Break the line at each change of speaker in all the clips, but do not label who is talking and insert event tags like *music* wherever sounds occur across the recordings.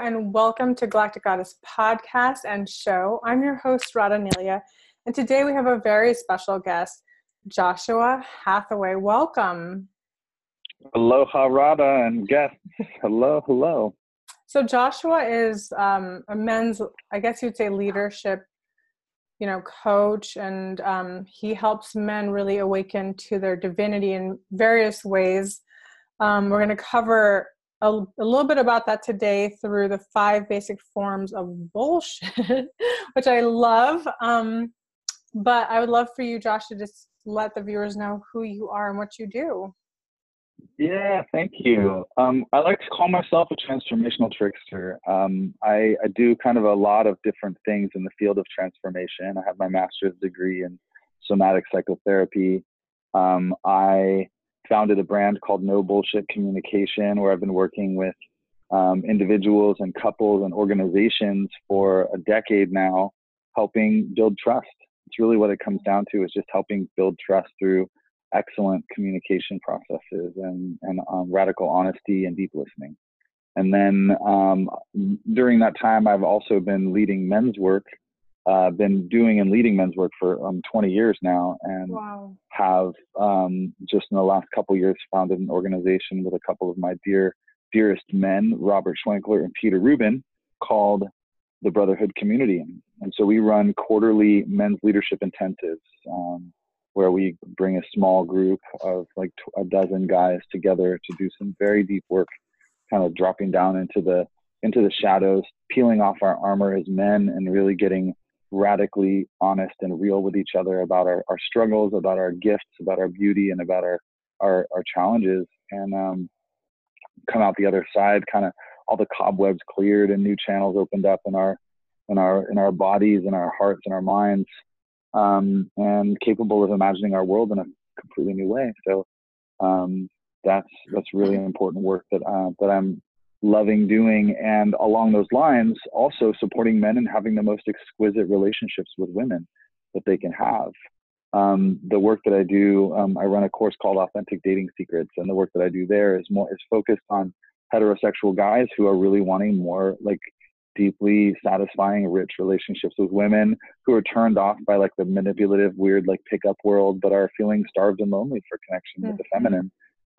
and welcome to Galactic Goddess podcast and show. I'm your host, Radha Nelia, and today we have a very special guest, Joshua Hathaway. Welcome.
Aloha, Radha, and guests. *laughs* Hello, hello.
So, Joshua is um, a men's, I guess you'd say, leadership you know coach and um, he helps men really awaken to their divinity in various ways um, we're going to cover a, a, little bit about that today through the five basic forms of bullshit *laughs* which i love um, but i would love for you josh to just let the viewers know who you are and what you do
yeah, thank you. Um, I like to call myself a transformational trickster. Um, I, I, do kind of a lot of different things in the field of transformation. I have my master's degree in somatic psychotherapy. Um, I founded a brand called No Bullshit Communication, where I've been working with um, individuals and couples and organizations for a decade now, helping build trust. It's really what it comes down to is just helping build trust through excellent communication processes and, and um, radical honesty and deep listening. And then um, during that time, I've also been leading men's work, uh, been doing and leading men's work for um, 20 years now, and wow. have um, just in the last couple years founded an organization with a couple of my dear, dearest men, Robert Schwenkler and Peter Rubin, called the Brotherhood Community. And so we run quarterly men's leadership intensives. Um, where we bring a small group of like a dozen guys together to do some very deep work, kind of dropping down into the into the shadows, peeling off our armor as men, and really getting radically honest and real with each other about our, our struggles, about our gifts, about our beauty, and about our our, our challenges, and um, come out the other side, kind of all the cobwebs cleared and new channels opened up in our in our in our bodies and our hearts and our minds um, and capable of imagining our world in a completely new way. So um, that's that's really important work that uh, that I'm loving doing. And along those lines, also supporting men and having the most exquisite relationships with women that they can have. Um, the work that I do, um, I run a course called Authentic Dating Secrets, and the work that I do there is more is focused on heterosexual guys who are really wanting more like deeply satisfying, rich relationships with women who are turned off by like the manipulative, weird, like pickup world, but are feeling starved and lonely for connection mm-hmm. with the mm-hmm. feminine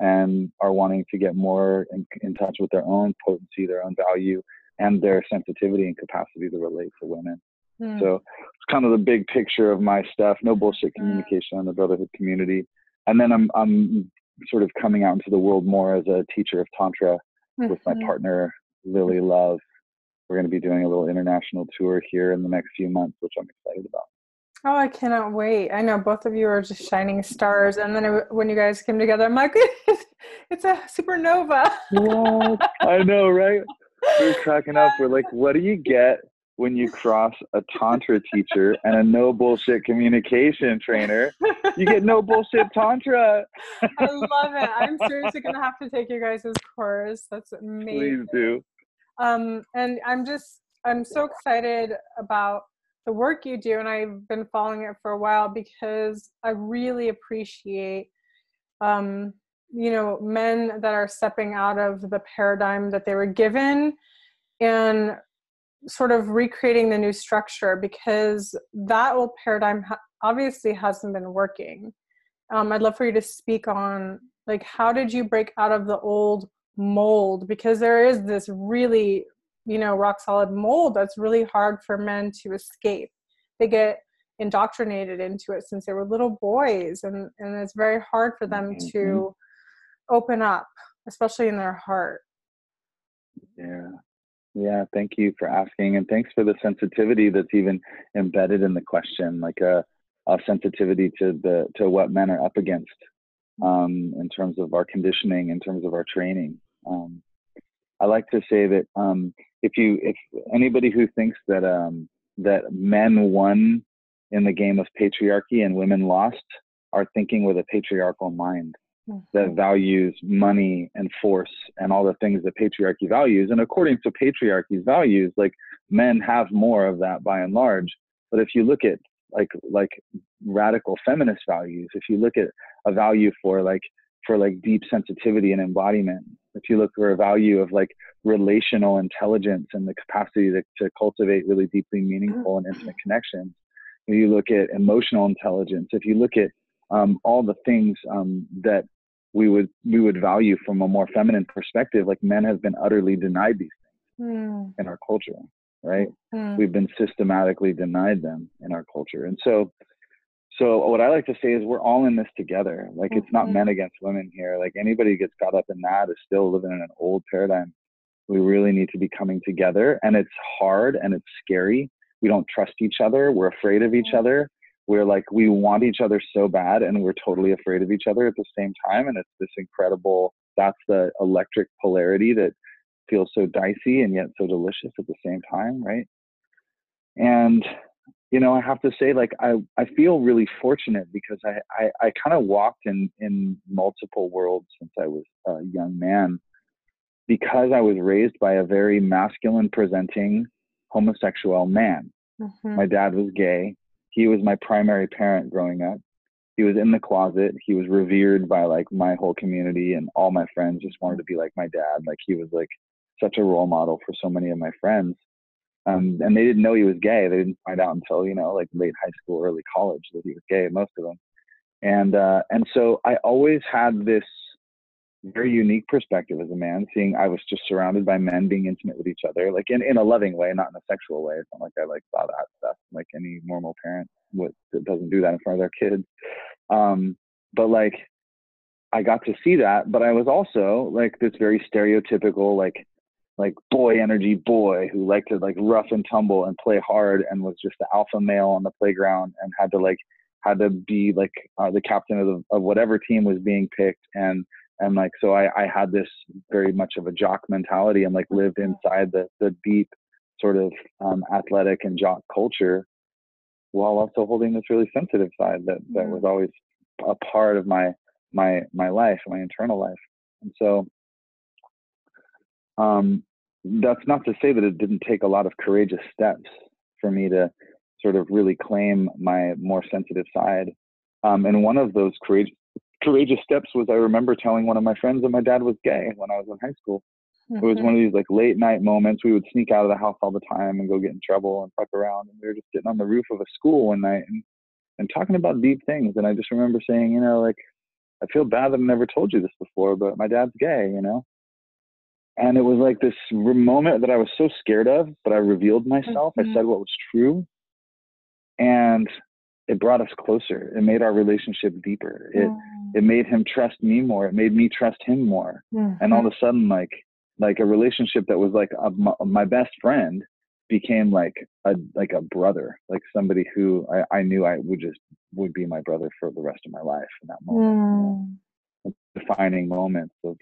and are wanting to get more in, in touch with their own potency, their own value, and their sensitivity and capacity to relate to women. Mm. So it's kind of the big picture of my stuff. No bullshit hmm. communication on the brotherhood community. And then I'm I'm sort of coming out into the world more as a teacher of tantra mm-hmm. with my mm-hmm. partner Lily Love, we're going to be doing a little international tour here in the next few months, which I'm excited about.
Oh, I cannot wait. I know both of you are just shining stars. And then it, when you guys came together, I'm like, *laughs* it's a supernova.
what? I know, right? We are cracking up. We're like, what do you get when you cross a Tantra teacher and a no bullshit communication trainer? You get no bullshit Tantra.
I love it. I'm seriously going to have to take you guys' course. That's amazing.
Please do.
Um, and I'm just, I'm so excited about the work you do, and I've been following it for a while because I really appreciate, um, you know, men that are stepping out of the paradigm that they were given and sort of recreating the new structure because that old paradigm obviously hasn't been working. Um, I'd love for you to speak on like how did you break out of the old mold because there is this really you know rock solid mold that's really hard for men to escape they get indoctrinated into it since they were little boys and and it's very hard for them mm-hmm. to open up especially in their heart
yeah yeah thank you for asking and thanks for the sensitivity that's even embedded in the question like a, a sensitivity to the to what men are up against um, in terms of our conditioning, in terms of our training. Um, I like to say that um, if you, if anybody who thinks that um, that men won in the game of patriarchy and women lost, are thinking with a patriarchal mind mm-hmm. that values money and force and all the things that patriarchy values. And according to patriarchy's values, like men have more of that by and large. But if you look at like like radical feminist values if you look at a value for like for like deep sensitivity and embodiment if you look for a value of like relational intelligence and the capacity to, to cultivate really deeply meaningful and intimate connections, if you look at emotional intelligence, if you look at um, all the things um, that we would we would value from a more feminine perspective, like men have been utterly denied these things mm. in our culture, right? Mm. We've been systematically denied them in our culture, and so so what I like to say is we're all in this together. Like it's not mm-hmm. men against women here. Like anybody gets caught up in that is still living in an old paradigm. We really need to be coming together and it's hard and it's scary. We don't trust each other. We're afraid of each mm-hmm. other. We're like we want each other so bad and we're totally afraid of each other at the same time and it's this incredible that's the electric polarity that feels so dicey and yet so delicious at the same time, right? And you know, I have to say, like, I, I feel really fortunate because I, I, I kind of walked in, in multiple worlds since I was a young man because I was raised by a very masculine presenting homosexual man. Mm-hmm. My dad was gay. He was my primary parent growing up. He was in the closet. He was revered by like my whole community and all my friends just wanted to be like my dad. Like he was like such a role model for so many of my friends um, and they didn't know he was gay. They didn't find out until you know like late high school, early college that he was gay. Most of them, and uh, and so I always had this very unique perspective as a man, seeing I was just surrounded by men being intimate with each other, like in, in a loving way, not in a sexual way. It's not like I like saw that stuff like any normal parent would doesn't do that in front of their kids. Um, but like I got to see that, but I was also like this very stereotypical like like boy energy boy who liked to like rough and tumble and play hard and was just the alpha male on the playground and had to like had to be like uh, the captain of, the, of whatever team was being picked. And and like so I, I had this very much of a jock mentality and like lived mm-hmm. inside the the deep sort of um, athletic and jock culture while also holding this really sensitive side that that was always a part of my my my life my internal life. And so um that's not to say that it didn't take a lot of courageous steps for me to sort of really claim my more sensitive side. Um, and one of those courageous courageous steps was I remember telling one of my friends that my dad was gay when I was in high school. Mm-hmm. It was one of these like late night moments. We would sneak out of the house all the time and go get in trouble and fuck around. And we were just sitting on the roof of a school one night and, and talking about deep things. And I just remember saying, you know, like, I feel bad that I never told you this before, but my dad's gay, you know? And it was like this moment that I was so scared of, but I revealed myself. Mm-hmm. I said what was true, and it brought us closer. It made our relationship deeper. It mm-hmm. it made him trust me more. It made me trust him more. Mm-hmm. And all of a sudden, like like a relationship that was like a, my, my, best friend became like a like a brother, like somebody who I, I knew I would just would be my brother for the rest of my life in that moment. Mm. Defining moments of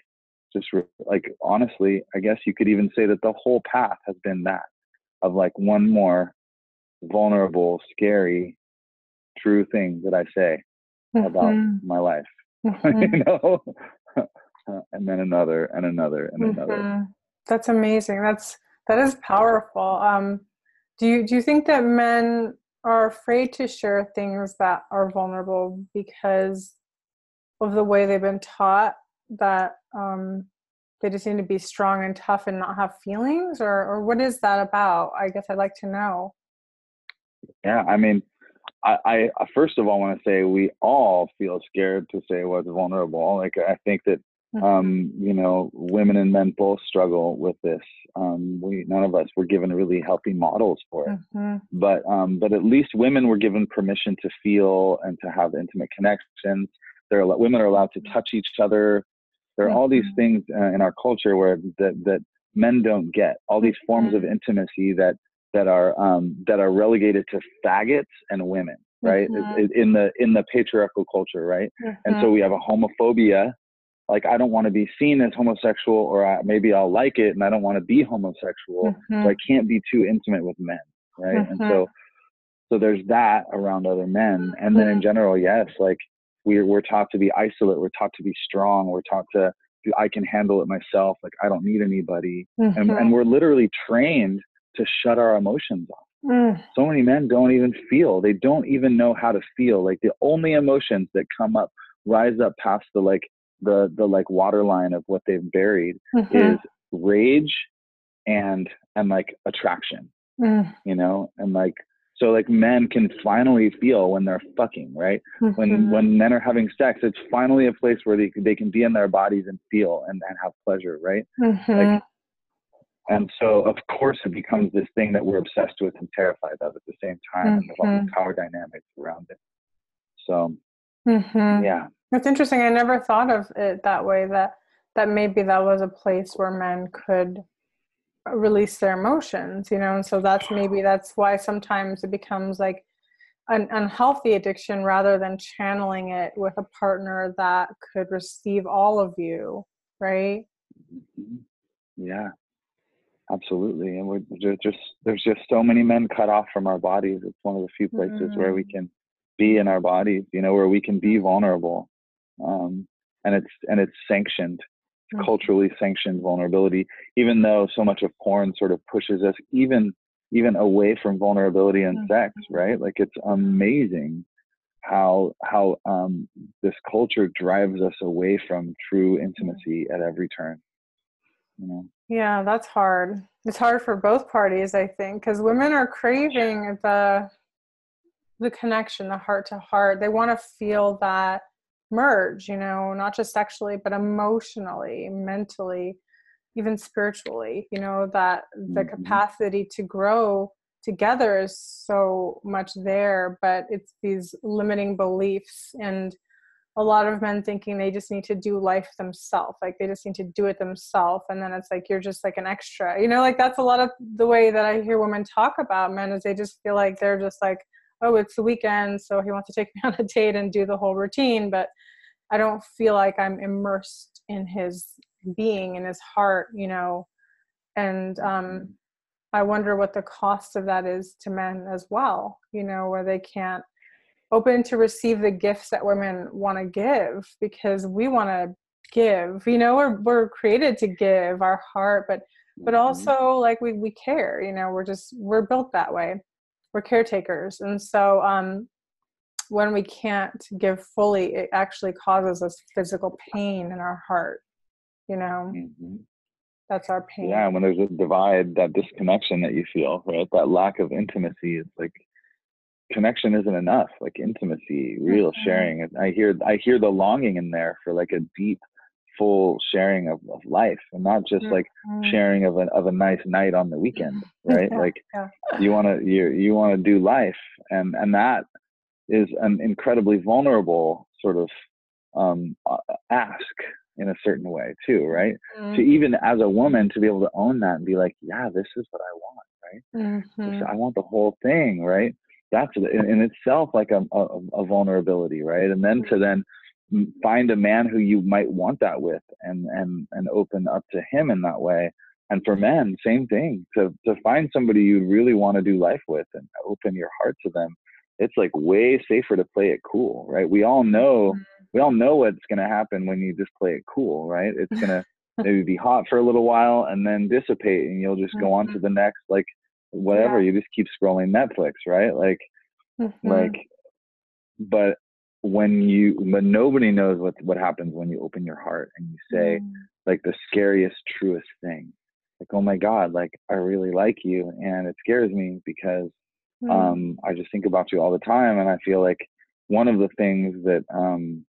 just re- like honestly, I guess you could even say that the whole path has been that of like one more vulnerable, scary, true thing that I say mm-hmm. about my life. *laughs* Mm-hmm. you know, *laughs* and then another and another and mm-hmm. another.
That's amazing. That's that is powerful. Um, do you do you think that men are afraid to share things that are vulnerable because of the way they've been taught that um, they just need to be strong and tough and not have feelings or or what is that about? I guess i'd like to know.
Yeah i mean i i first of all want to say we all feel scared to say what's vulnerable like i think that mm-hmm. um you know women and men both struggle with this um we none of us were given really healthy models for it. Mm-hmm. but um but at least women were given permission to feel and to have intimate connections. There are women are allowed to touch each other there are all these mm-hmm. things uh, in our culture where that that men don't get. All these forms of mm-hmm. intimacy that that are um, that are relegated to faggots and women, right? Mm-hmm. In the in the patriarchal culture, right? Mm-hmm. And so mm-hmm. we have a homophobia. Like I don't want to be seen as homosexual, or I, maybe I'll like it, and I don't want to be homosexual, so I can't be too intimate with men, right? And so so there's that around other men, and then in general, yes, like we're, we're taught to be isolate we're taught to be strong we're taught to i can handle it myself like i don't need anybody mm-hmm. and, and we're literally trained to shut our emotions off mm. so many men don't even feel they don't even know how to feel like the only emotions that come up rise up past the like the the like waterline of what they've buried
Mhm.
is rage and and like attraction
Mm,
you know and like so like men can finally feel when they're fucking right when
mhm.
when men are having sex it's finally a place where they they can be in their bodies and feel and, and have pleasure right
Mhm.
and so of course it becomes this thing that we're obsessed with and terrified of at the same time and there's all the power dynamics around it so
Mhm.
yeah
That's interesting. I never thought of it that way. That that maybe that was a place where men could release their emotions, you know. And so that's maybe that's why sometimes it becomes like an unhealthy addiction rather than channeling it with a partner that could receive all of you, right?
Mhm. Yeah, absolutely. And we're just there's just so many men cut off from our bodies. It's one of the few places where we
Mm.
can be in our bodies, you know, where we can be vulnerable. Um, and it's and it's sanctioned,
Mhm.
culturally sanctioned vulnerability. Even though so much of porn sort of pushes us even even away from vulnerability and sex,
Mhm.
right? Like it's amazing how how um, this culture drives us away from true intimacy at every turn. You know.
Yeah, that's hard. It's hard for both parties, I think, because women are craving the the connection, the heart to heart. They want to feel that merge, you know, not just sexually, but emotionally, mentally, even spiritually, you know, that the
Mhm.
capacity to grow together is so much there, but it's these limiting beliefs and a lot of men thinking they just need to do life themselves like they just need to do it themselves and then it's like you're just like an extra you know like that's a lot of the way that i hear women talk about men is they just feel like they're just like oh it's the weekend so he wants to take me *laughs* on a date and do the whole routine but i don't feel like i'm immersed in his being in his heart you know? And um i wonder what the cost of that is to men as well you know where they can't open to receive the gifts that women want to give because we want to give you know? We're we're created to give our heart but but
Mhm.
also like we we care you know? We're just we're built that way we're caretakers and so um when we can't give fully it actually causes us physical pain in our heart you know
Mhm.
that's our pain
Yeah, when there's a divide, that disconnection that you feel, right? That lack of intimacy is like connection isn't enough. Like intimacy, real
Mhm.
sharing. I hear I hear the longing in there for like a deep, full sharing of, of life, and not just like
Mhm.
sharing of a of a nice night on the weekend, *laughs* right?
Yeah,
Like
yeah.
you want to you you want to do life, and and that is an incredibly vulnerable sort of um, ask in a certain way too, right? to
Mhm.
even as a woman to be able to own that and be like, yeah, this is what I want, right? This-
Mhm.
I want the whole thing, right? That's in, in itself like a, a, a vulnerability, right? And then to then m- find a man who you might want that with and and and open up to him in that way. And for men, same thing. To to find somebody you really want to do life with and open your heart to them, it's like way safer to play it cool, right? We all know we all know what's going to happen when you just play it cool, right? It's going *laughs* to maybe be hot for a little while and then dissipate and you'll just go on to the next like whatever
Yeah.
you just keep scrolling netflix right like
Mhm.
like but when you but nobody knows what what happens when you open your heart and you say
Mm.
like the scariest truest thing like oh my god like i really like you and it scares me because
Mm.
um i just think about you all the time and i feel like one of the things that um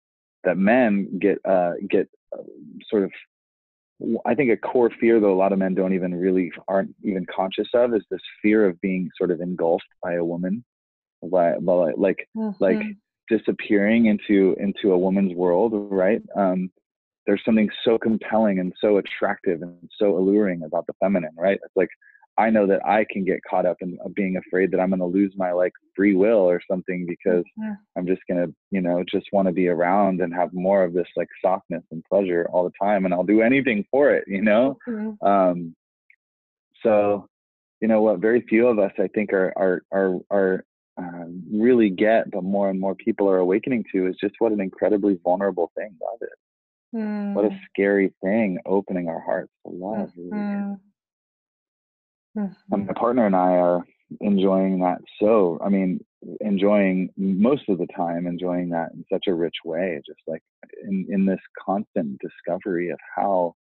that men get uh get uh, sort of I think a core fear that a lot of men don't even really aren't even conscious of is this fear of being sort of engulfed by a woman, by, by like like
Mhm.
Disappearing into into a woman's world, right? Um, there's something so compelling and so attractive and so alluring about the feminine, right? It's like I know that I can get caught up in being afraid that I'm going to lose my like free will or something because
Mhm.
I'm just going to, you know, just want to be around and have more of this like softness and pleasure all the time. And I'll do anything for it, you know?
Mhm.
Um, so, you know what, very few of us, I think, are, are, are, are um, really get, but more and more people are awakening to is just what an incredibly vulnerable thing love is. What a
Mm.
scary thing opening our hearts to love. really and
Mhm.
my partner and I are enjoying that so I mean enjoying most of the time enjoying that in such a rich way just like in in this constant discovery of how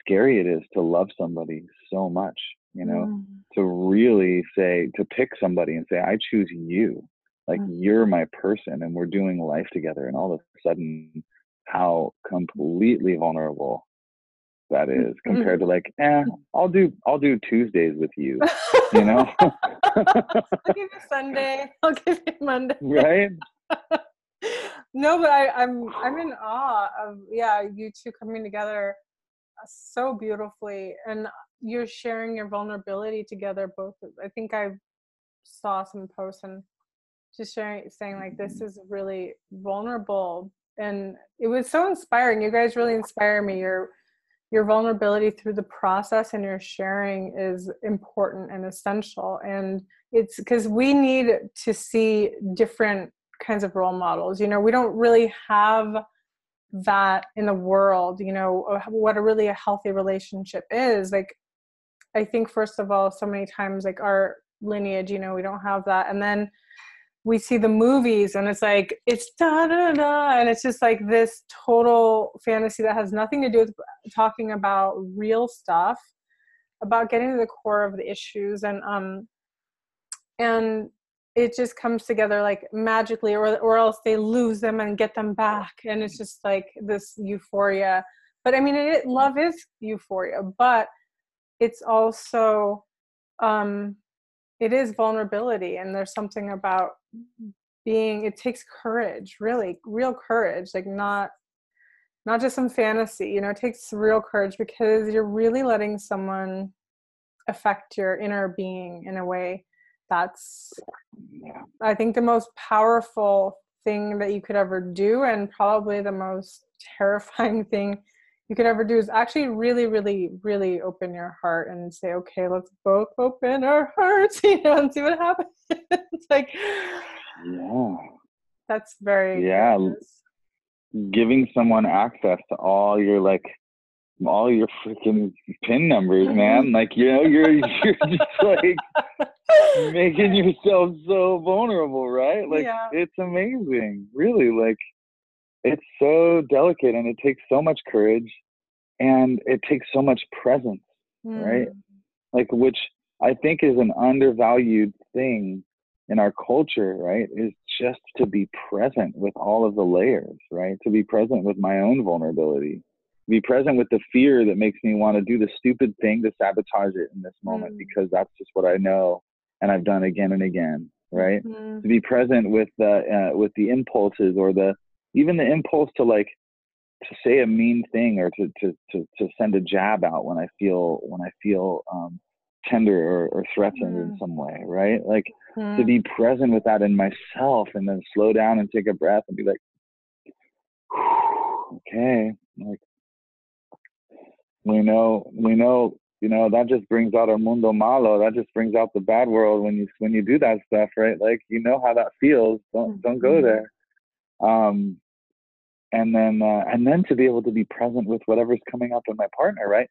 scary it is to love somebody so much you know mm. to really say to pick somebody and say i choose you like mm. you're my person and we're doing life together and all of a sudden how completely vulnerable that is mm-hmm. compared to like eh i'll do i'll do tuesdays with you you know *laughs*
i'll give you sunday *laughs* i'll give you monday
right *laughs*
no but I, i'm i'm in awe of yeah you two coming together uh, so beautifully and you're sharing your vulnerability together both i think i saw some posts and just sharing saying like this mm-hmm. is really vulnerable and it was so inspiring you guys really inspire me your your vulnerability through the process and your sharing is important and essential and it's because we need to see different kinds of role models you know we don't really have that in the world you know what a really a healthy relationship is like i think first of all so many times like our lineage you know we don't have that. And then we see the movies and it's like it's da da da and it's just like this total fantasy that has nothing to do with talking about real stuff about getting to the core of the issues. And um and it just comes together like magically or or else they lose them and get them back. And it's just like this euphoria. But i mean it, love is euphoria but it's also um it is vulnerability and there's something about being it takes courage really real courage like not not just some fantasy you know it takes real courage because you're really letting someone affect your inner being in a way that's i think the most powerful thing that you could ever do and probably the most *laughs* terrifying thing you could ever do is actually really, really, really open your heart and say, okay, let's both open our *laughs* hearts, you know, and see what happens. it's *laughs* like,
yeah,
that's very
yeah. Giving someone access to all your like all your freaking pin numbers, mm-hmm. man. Like you know, you're you're *laughs* just like making yourself so vulnerable, right? Like yeah. it's amazing, really. Like it's so delicate and it takes so much courage and it takes so much presence mm. right like which i think is an undervalued thing in our culture right is just to be present with all of the layers right to be present with my own vulnerability be present with the fear that makes me want to do the stupid thing to sabotage it in this moment mm. because that's just what i know and i've done again and again right mm. to be present with the uh, with the impulses or the even the impulse to like to say a mean thing or to to to, to send a jab out when I feel when I feel um, tender or, or threatened mm. in some way, right? Like mm. to be present with that in myself and then slow down and take a breath and be like, *sighs* okay, like we know we know you know that just brings out our mundo malo that just brings out the bad world when you when you do that stuff right like you know how that feels don't don't go mm-hmm. there um, and then uh, and then to be able to be present with whatever's coming up in my partner, right?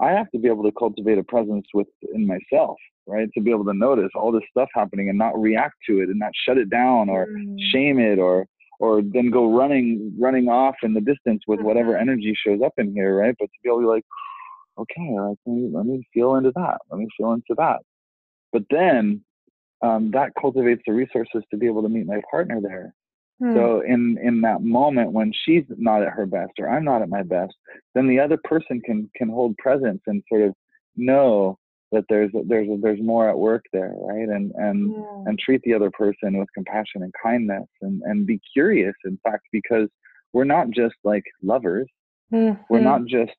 I have to be able to cultivate a presence within myself, right? To be able to notice all this stuff happening and not react to it and not shut it down or mm. shame it or or then go running running off in the distance with whatever mm-hmm. energy shows up in here, right? But to be able to be like, okay, like, let, me, let me feel into that. Let me feel into that. But then um, that cultivates the resources to be able to meet my partner there Hmm. So in in that moment when she's not at her best or I'm not at my best, then the other person can can hold presence and sort of know that there's there's there's more at work there, right? And and yeah. and treat the other person with compassion and kindness and and be curious. In fact, because we're not just like lovers, mm-hmm. we're not just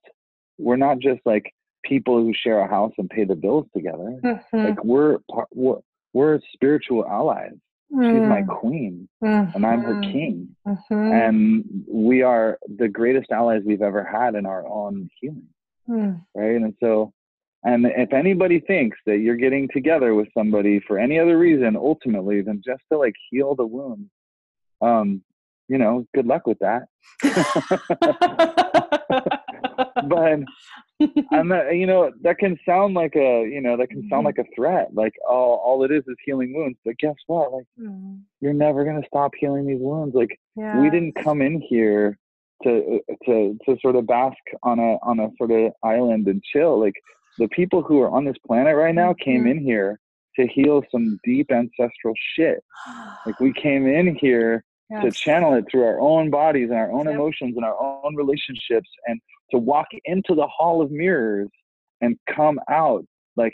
we're not just like people who share a house and pay the bills together. Mm-hmm. Like we're we're, we're spiritual allies She's my mm. queen, mm-hmm. and I'm her mm-hmm. king. Mm-hmm. And we are the greatest allies we've ever had in our own healing. Mm. Right. And so, and if anybody thinks that you're getting together with somebody for any other reason, ultimately, than just to like heal the wound, um, you know, good luck with that. *laughs* *laughs* *laughs* but *laughs* I'm not, you know, that can sound like a, you know, that can sound like a threat. Like, oh, all it is is healing wounds. But guess what? Like, mm-hmm. you're never gonna stop healing these wounds. Like, yes. we didn't come in here to to to sort of bask on a on a sort of island and chill. Like, the people who are on this planet right now came mm-hmm. in here to heal some deep ancestral shit. Like, we *sighs* came in here yes. to channel it through our own bodies and our own yep. emotions and our own relationships and to walk into the hall of mirrors and come out like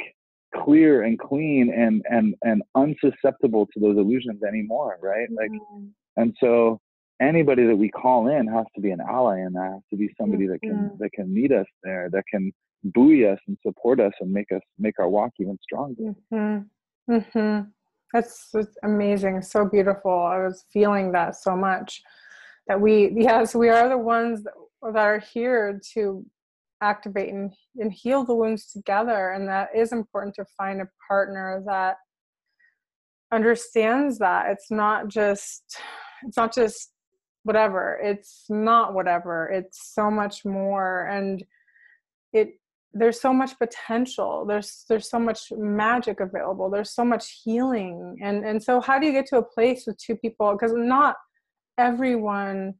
clear and clean and and and unsusceptible to those illusions anymore right like mm-hmm. and so anybody that we call in has to be an ally and that has to be somebody that can mm-hmm. that can meet us there that can buoy us and support us and make us make our walk even stronger
mm-hmm. Mm-hmm. That's, that's amazing so beautiful i was feeling that so much that we yes we are the ones that that are here to activate and, and heal the wounds together and that is important to find a partner that understands that. It's not just it's not just whatever. It's not whatever. It's so much more and it there's so much potential. There's there's so much magic available. There's so much healing. And and so how do you get to a place with two people? Because not everyone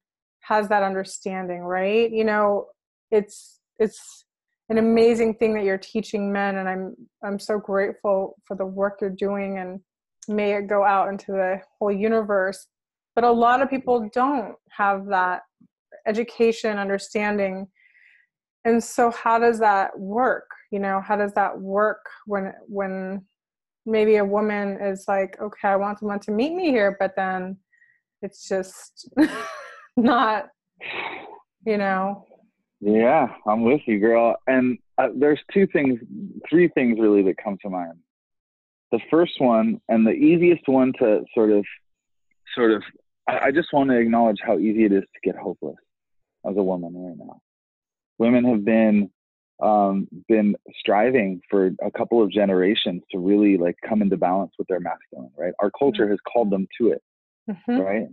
has that understanding right? You know it's it's an amazing thing that you're teaching men and i'm i'm so grateful for the work you're doing and may it go out into the whole universe. But a lot of people don't have that education understanding. And so how does that work? You know how does that work when when maybe a woman is like okay i want someone to meet me here but then it's just *laughs* not you know.
Yeah i'm with you girl. And uh, there's two things three things really that come to mind. The first one and the easiest one to sort of sort of I, I just want to acknowledge how easy it is to get hopeless as a woman right now. Women have been um, been striving for a couple of generations to really like come into balance with their masculine right? Our culture has called them to it mm-hmm. right?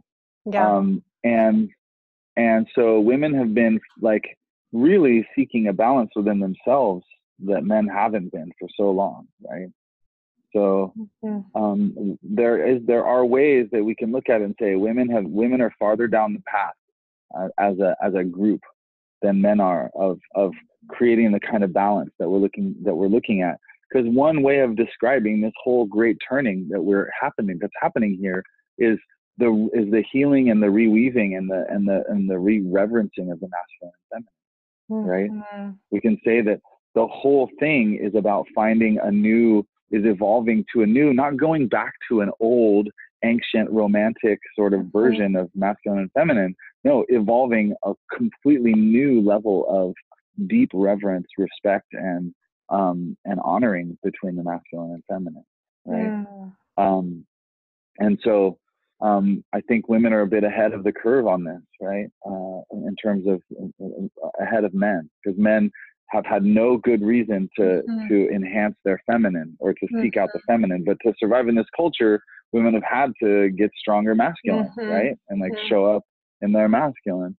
Yeah. Um, and and so women have been like really seeking a balance within themselves that men haven't been for so long, right? So um, there is there are ways that we can look at and say women have women are farther down the path uh, as a as a group than men are of of creating the kind of balance that we're looking that we're looking at. Because one way of describing this whole great turning that we're happening that's happening here is the is the healing and the reweaving and the and the and the re-reverencing of the masculine and feminine mm-hmm. right we can say that the whole thing is about finding a new is evolving to a new not going back to an old ancient romantic sort of mm-hmm. version of masculine and feminine no evolving a completely new level of deep reverence respect and um and honoring between the masculine and feminine right yeah. um and so um, I think women are a bit ahead of the curve on this, right? Uh, in terms of uh, ahead of men, because men have had no good reason to mm-hmm. to enhance their feminine or to seek mm-hmm. out the mm-hmm. feminine, but to survive in this culture, women have had to get stronger masculine, mm-hmm. right? And like mm-hmm. show up in their masculine,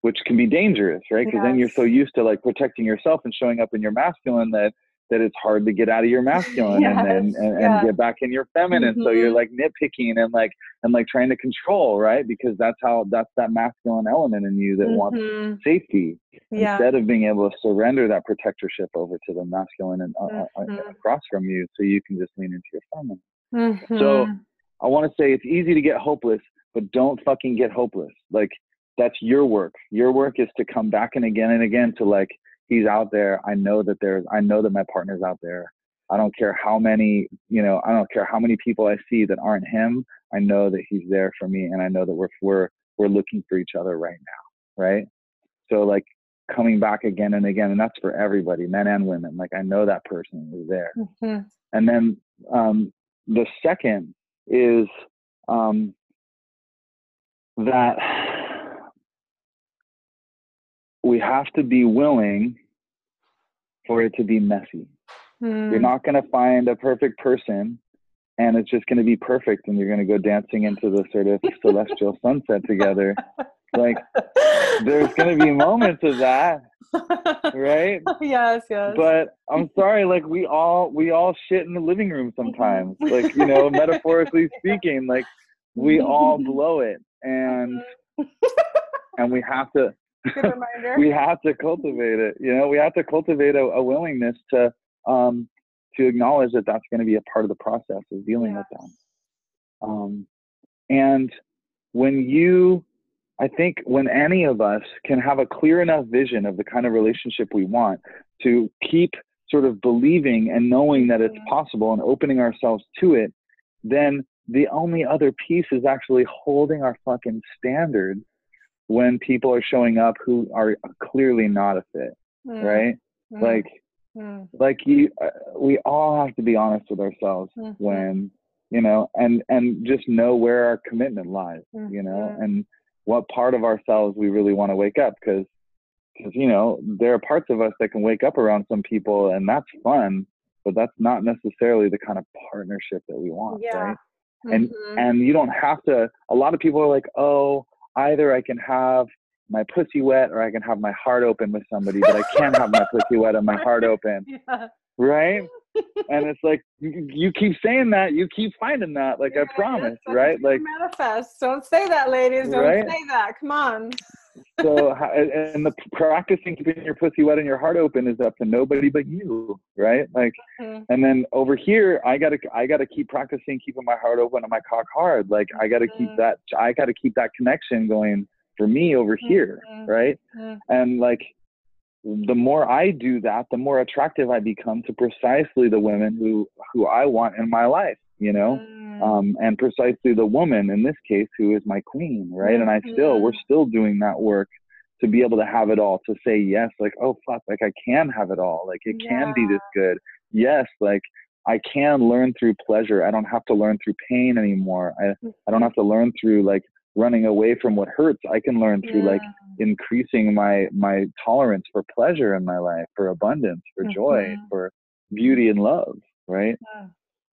which can be dangerous, right? Because yes. then you're so used to like protecting yourself and showing up in your masculine that that it's hard to get out of your *laughs* masculine yes, and then and, yeah. get back in your feminine mm-hmm. so you're mm-hmm. like nitpicking and like and like trying to control right because that's how that's that masculine element in you that mm-hmm. wants safety yeah. instead of being able to surrender that protectorship over to the masculine and uh, uh, uh mm-hmm. across from you so you can just lean into your feminine so mm-hmm. i want to say it's easy to get hopeless but don't fucking get hopeless like that's your work your work is to come back and again and again to like he's out there. I know that there's, I know that my partner's out there. I don't care how many, you know, I don't care how many people I see that aren't him. I know that he's there for me, and I know that we're we're we're looking for each other right now, right? So like coming back again and again, and that's for everybody, men and women. Like I know that person is there. Mm-hmm. And then um, the second is um, that we have to be willing for it to be messy. Mm. You're not going to find a perfect person and it's just going to be perfect and you're going to go dancing into the sort of *laughs* celestial sunset together. Like there's going to be moments of that, right? *laughs*
yes, yes.
But I'm sorry, like we all we all shit in the living room sometimes. like, you know, metaphorically *laughs* speaking, like we all blow it and and we have to *laughs* we have to cultivate it. You know, we have to cultivate a, a willingness to um to acknowledge that that's going to be a part of the process of dealing yes. with them. Um and when you I think when any of us can have a clear enough vision of the kind of relationship we want to keep sort of believing and knowing that it's mm-hmm. possible and opening ourselves to it, then the only other piece is actually holding our fucking standards when people are showing up who are clearly not a fit, mm. right? Mm. Like, mm. like you, uh, we all have to be honest with ourselves mm-hmm. when, you know, and and just know where our commitment lies, mm-hmm. you know, mm-hmm. and what part of ourselves we really want to wake up because because you know there are parts of us that can wake up around some people and that's fun but that's not necessarily the kind of partnership that we want yeah. right mm-hmm. and and you don't have to a lot of people are like oh either i can have my pussy wet or i can have my heart open with somebody but i can't have my pussy wet and my heart open *laughs* yeah. right *laughs* and it's like you, you, keep saying that, you keep finding that. Like yeah, I promise, right? Like
manifest. Don't say that, ladies. Don't right? say that. Come on.
So and the practicing keeping your pussy wet and your heart open is up to nobody but you, right? Like, mm-hmm. and then over here, I gotta I gotta keep practicing keeping my heart open and my cock hard. Like I gotta mm-hmm. keep that I gotta keep that connection going for me over mm-hmm. here, right? Mm-hmm. And like the more I do that, the more attractive I become to precisely the women who who I want in my life, you know, mm. Um, and precisely the woman in this case who is my queen, right? Mm-hmm. And I still we're still doing that work to be able to have it all, to say yes, like oh fuck, like I can have it all, like it yeah. can be this good, yes, like I can learn through pleasure. I don't have to learn through pain anymore. I I don't have to learn through like running away from what hurts i can learn through yeah. like increasing my my tolerance for pleasure in my life for abundance for mm-hmm. joy for beauty and love right yeah.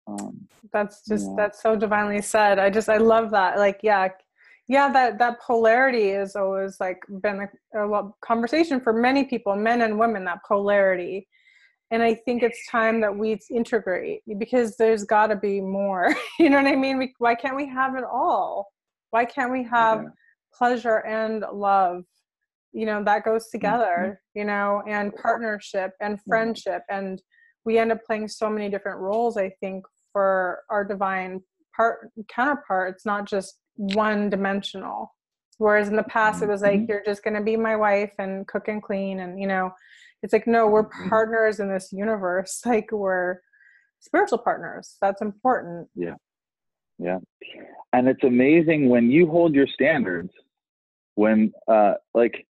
Um, that's just yeah. that's so divinely said i just i love that like yeah yeah that that polarity is always like been a, a conversation for many people men and women that polarity and i think it's time that we integrate because there's got to be more *laughs* you know what i mean we, why can't we have it all why can't we have yeah. pleasure and love? You know, that goes together, mm-hmm. you know, and partnership and friendship. And we end up playing so many different roles, I think, for our divine part counterpart. It's not just one dimensional. Whereas in the past, it was like, mm-hmm. you're just going to be my wife and cook and clean. And, you know, it's like, no, we're mm-hmm. partners in this universe. *laughs* Like, we're spiritual partners. That's important.
Yeah. Yeah. And it's amazing when you hold your standards, when, uh, like,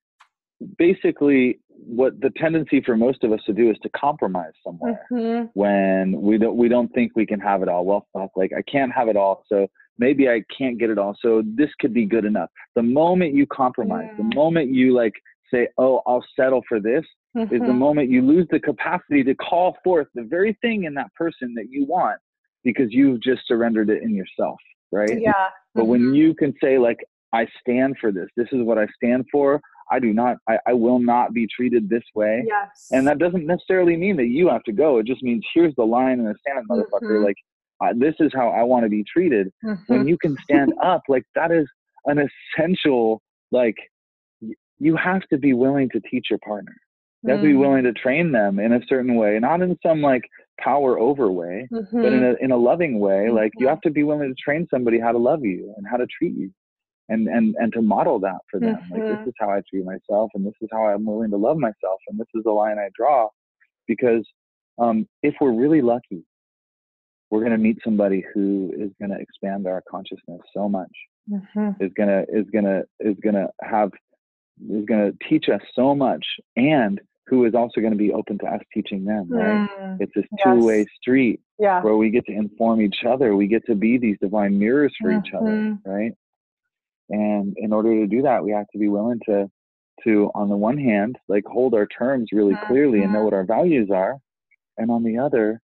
basically what the tendency for most of us to do is to compromise somewhere mm-hmm. when we don't we don't think we can have it all well fuck like i can't have it all so maybe i can't get it all so this could be good enough the moment you compromise yeah. the moment you like say oh i'll settle for this mm-hmm. is the mm-hmm. moment you lose the capacity to call forth the very thing in that person that you want because you've just surrendered it in yourself, right?
Yeah.
But mm-hmm. when you can say, like, I stand for this, this is what I stand for. I do not, I, I will not be treated this way.
Yes.
And that doesn't necessarily mean that you have to go. It just means here's the line in the sand, motherfucker. Mm-hmm. Like, uh, this is how I want to be treated. Mm-hmm. When you can stand up, like, that is an essential, like, you have to be willing to teach your partner. You have to be mm-hmm. willing to train them in a certain way, not in some like power over way, mm-hmm. but in mm-hmm. a in a loving way. Mm-hmm. Like you have to be willing to train somebody how to love you and how to treat you, and and and to model that for them. Mm-hmm. Like this mm-hmm. is how I treat myself, and this is how I'm willing to love myself, and this is the line I draw. Because um, if we're really lucky, we're going to meet somebody who is going to expand our consciousness so much. Is gonna is gonna is gonna have is going to teach us so much and who is also going to be open to us teaching them, right? Mm, it's this yes. two-way street
yeah.
where we get to inform each other. We get to be these divine mirrors for mm-hmm. each other, mm-hmm. right? And in order to do that, we have to be willing to, to on the one hand, like hold our terms really mm-hmm. clearly and know what our values are, and on the other,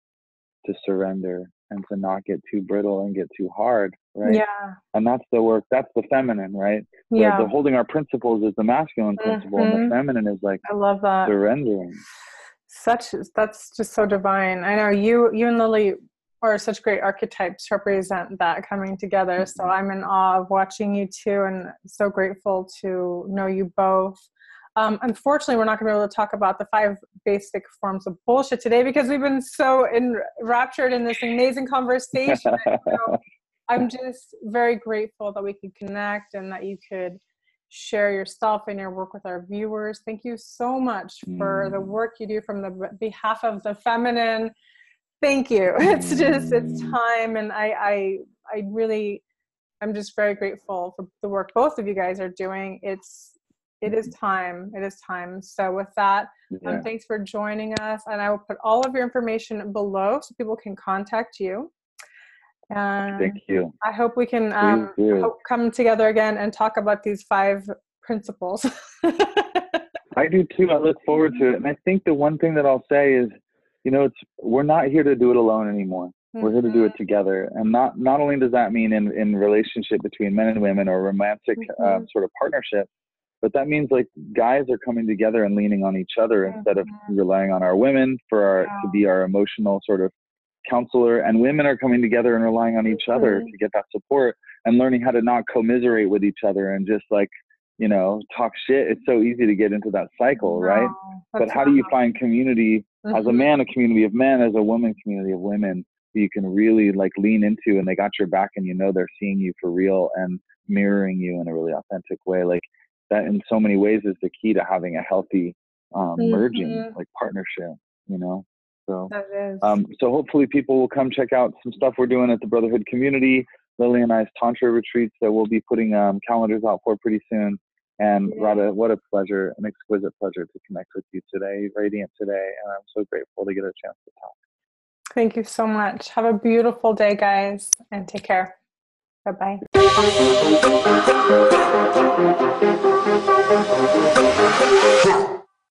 to surrender and to not get too brittle and get too hard, right?
Yeah.
And that's the work. That's the feminine, right? yeah. the, the, holding our principles is the masculine principle mm-hmm. and the mm-hmm. feminine is like
i love that
surrendering
such that's just so divine i know you you and lily are such great archetypes represent that coming together mm-hmm. so i'm in awe of watching you two and so grateful to know you both um, unfortunately, we're not going to be able to talk about the five basic forms of bullshit today because we've been so enraptured in this amazing conversation. *laughs* so I'm just very grateful that we could connect and that you could share yourself and your work with our viewers. Thank you so much for the mm. work you do from the behalf of the feminine. Thank you. *laughs* It's just it's time, and I I I really I'm just very grateful for the work both of you guys are doing. It's it is time. It is time. So with that, um, yeah. um, thanks for joining us, and I will put all of your information below so people can contact you.
And Thank you.
I hope we can um, hope come together again and talk about these five principles. *laughs*
I do too. I look forward to it. And I think the one thing that I'll say is, you know, it's we're not here to do it alone anymore. Mm-hmm. We're here to do it mm-hmm. together. And not not only does that mean in in relationship between men and women or romantic uh, mm-hmm. uh, sort of partnership, but that means like guys are coming together and leaning on each other mm-hmm. instead of relying on our women for our yeah. to be our emotional sort of counselor and women are coming together and relying on each other mm-hmm. to get that support and learning how to not commiserate with each other and just like you know talk shit it's so easy to get into that cycle no, right but how do you find community mm-hmm. as a mm-hmm. man a community of men as a woman community of women you can really like lean into and they got your back and you know they're seeing you for real and mirroring you in a really authentic way like that in so many ways is the key to having a healthy um, mm-hmm. merging like partnership you know so, um, so hopefully people will come check out some stuff we're doing at the Brotherhood community. Lily and I's Tantra retreats that we'll be putting um, calendars out for pretty soon. And yeah. Radha, what a pleasure, an exquisite pleasure to connect with you today, radiant today. And I'm so grateful to get a chance to talk.
Thank you so much. Have a beautiful day, guys, and take care. Bye bye. *laughs*